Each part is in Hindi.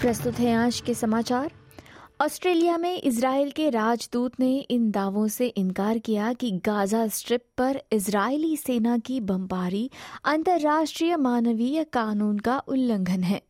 प्रस्तुत है आज के समाचार। ऑस्ट्रेलिया में इसराइल के राजदूत ने इन दावों से इनकार किया कि गाजा स्ट्रिप पर इजरायली सेना की बमबारी अंतर्राष्ट्रीय मानवीय कानून का उल्लंघन है।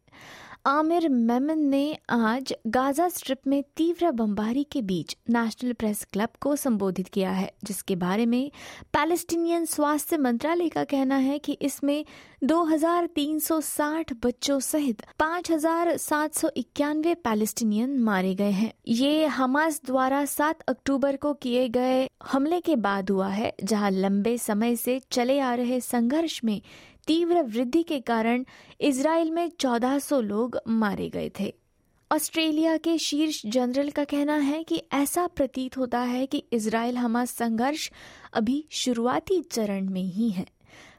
आमिर मेमन ने आज गाजा स्ट्रिप में तीव्र बमबारी के बीच नेशनल प्रेस क्लब को संबोधित किया है जिसके बारे में पैलेस्टीनियन स्वास्थ्य मंत्रालय का कहना है कि इसमें 2,360 बच्चों सहित 5,791 पैलेस्टीनियन मारे गए हैं। ये हमास द्वारा 7 अक्टूबर को किए गए हमले के बाद हुआ है जहाँ लंबे समय से चले आ रहे संघर्ष में तीव्र वृद्धि के कारण इसराइल में 1400 लोग मारे गए थे। ऑस्ट्रेलिया के शीर्ष जनरल का कहना है कि ऐसा प्रतीत होता है कि इसराइल हमास संघर्ष अभी शुरुआती चरण में ही है।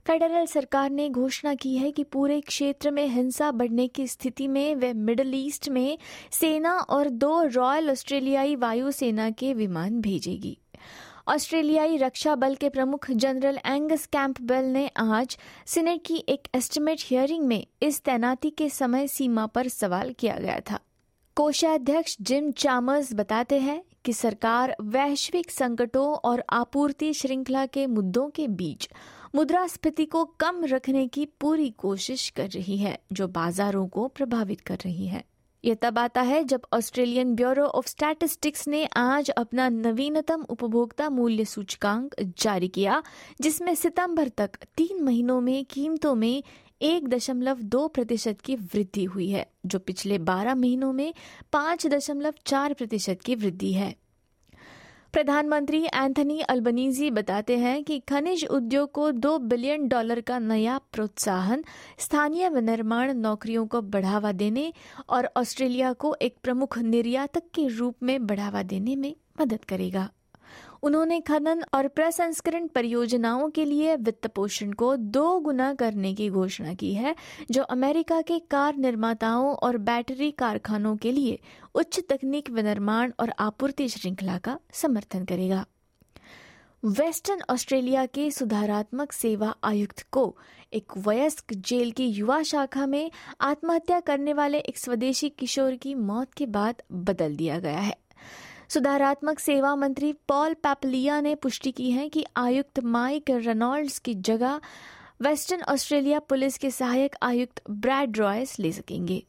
फेडरल सरकार ने घोषणा की है कि पूरे क्षेत्र में हिंसा बढ़ने की स्थिति में वे मिडल ईस्ट में सेना और दो रॉयल ऑस्ट्रेलियाई वायुसेना के विमान भेजेगी। ऑस्ट्रेलियाई रक्षा बल के प्रमुख जनरल एंगस कैंपबेल ने आज सीनेट की एक एस्टिमेट हियरिंग में इस तैनाती के समय सीमा पर सवाल किया गया था। कोषाध्यक्ष जिम चामर्स बताते हैं कि सरकार वैश्विक संकटों और आपूर्ति श्रृंखला के मुद्दों के बीच मुद्रास्फीति को कम रखने की पूरी कोशिश कर रही है, जो बाजारों को प्रभावित कर रही है। ये तब आता है जब ऑस्ट्रेलियन ब्यूरो ऑफ़ स्टैटिस्टिक्स ने आज अपना नवीनतम उपभोक्ता मूल्य सूचकांक जारी किया, जिसमें सितंबर तक तीन महीनों में कीमतों में एक दशमलव दो प्रतिशत की वृद्धि हुई है, जो पिछले बारह महीनों में पाँच दशमलव चार प्रतिशत की वृद्धि है। प्रधानमंत्री एंथनी अल्बनीजी बताते हैं कि खनिज उद्योग को दो बिलियन डॉलर का नया प्रोत्साहन, स्थानीय विनिर्माण नौकरियों को बढ़ावा देने और ऑस्ट्रेलिया को एक प्रमुख निर्यातक के रूप में बढ़ावा देने में मदद करेगा। उन्होंने खनन और प्रसंस्करण परियोजनाओं के लिए वित्त पोषण को दो गुना करने की घोषणा की है, जो अमेरिका के कार निर्माताओं और बैटरी कारखानों के लिए उच्च तकनीक विनिर्माण और आपूर्ति श्रृंखला का समर्थन करेगा। वेस्टर्न ऑस्ट्रेलिया के सुधारात्मक सेवा आयुक्त को एक वयस्क जेल की युवा शाखा में आत्महत्या करने वाले एक स्वदेशी किशोर की मौत के बाद बदल दिया गया है। सुधारात्मक सेवा मंत्री पॉल पैपलिया ने पुष्टि की है कि आयुक्त माइक रेनॉल्ड्स की जगह वेस्टर्न ऑस्ट्रेलिया पुलिस के सहायक आयुक्त ब्रैड रॉयस ले सकेंगे।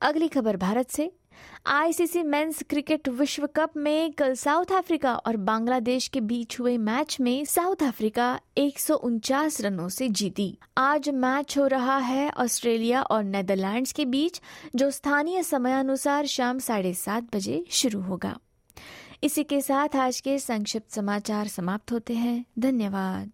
अगली खबर भारत से। आईसीसी मेंस क्रिकेट विश्व कप में कल साउथ अफ्रीका और बांग्लादेश के बीच हुए मैच में साउथ अफ्रीका एक सौ उनचास रनों से जीती। आज मैच हो रहा है ऑस्ट्रेलिया और नेदरलैंड्स के बीच, जो स्थानीय समयानुसार शाम साढ़े सात बजे शुरू होगा। इसी के साथ आज के संक्षिप्त समाचार समाप्त होते हैं। धन्यवाद।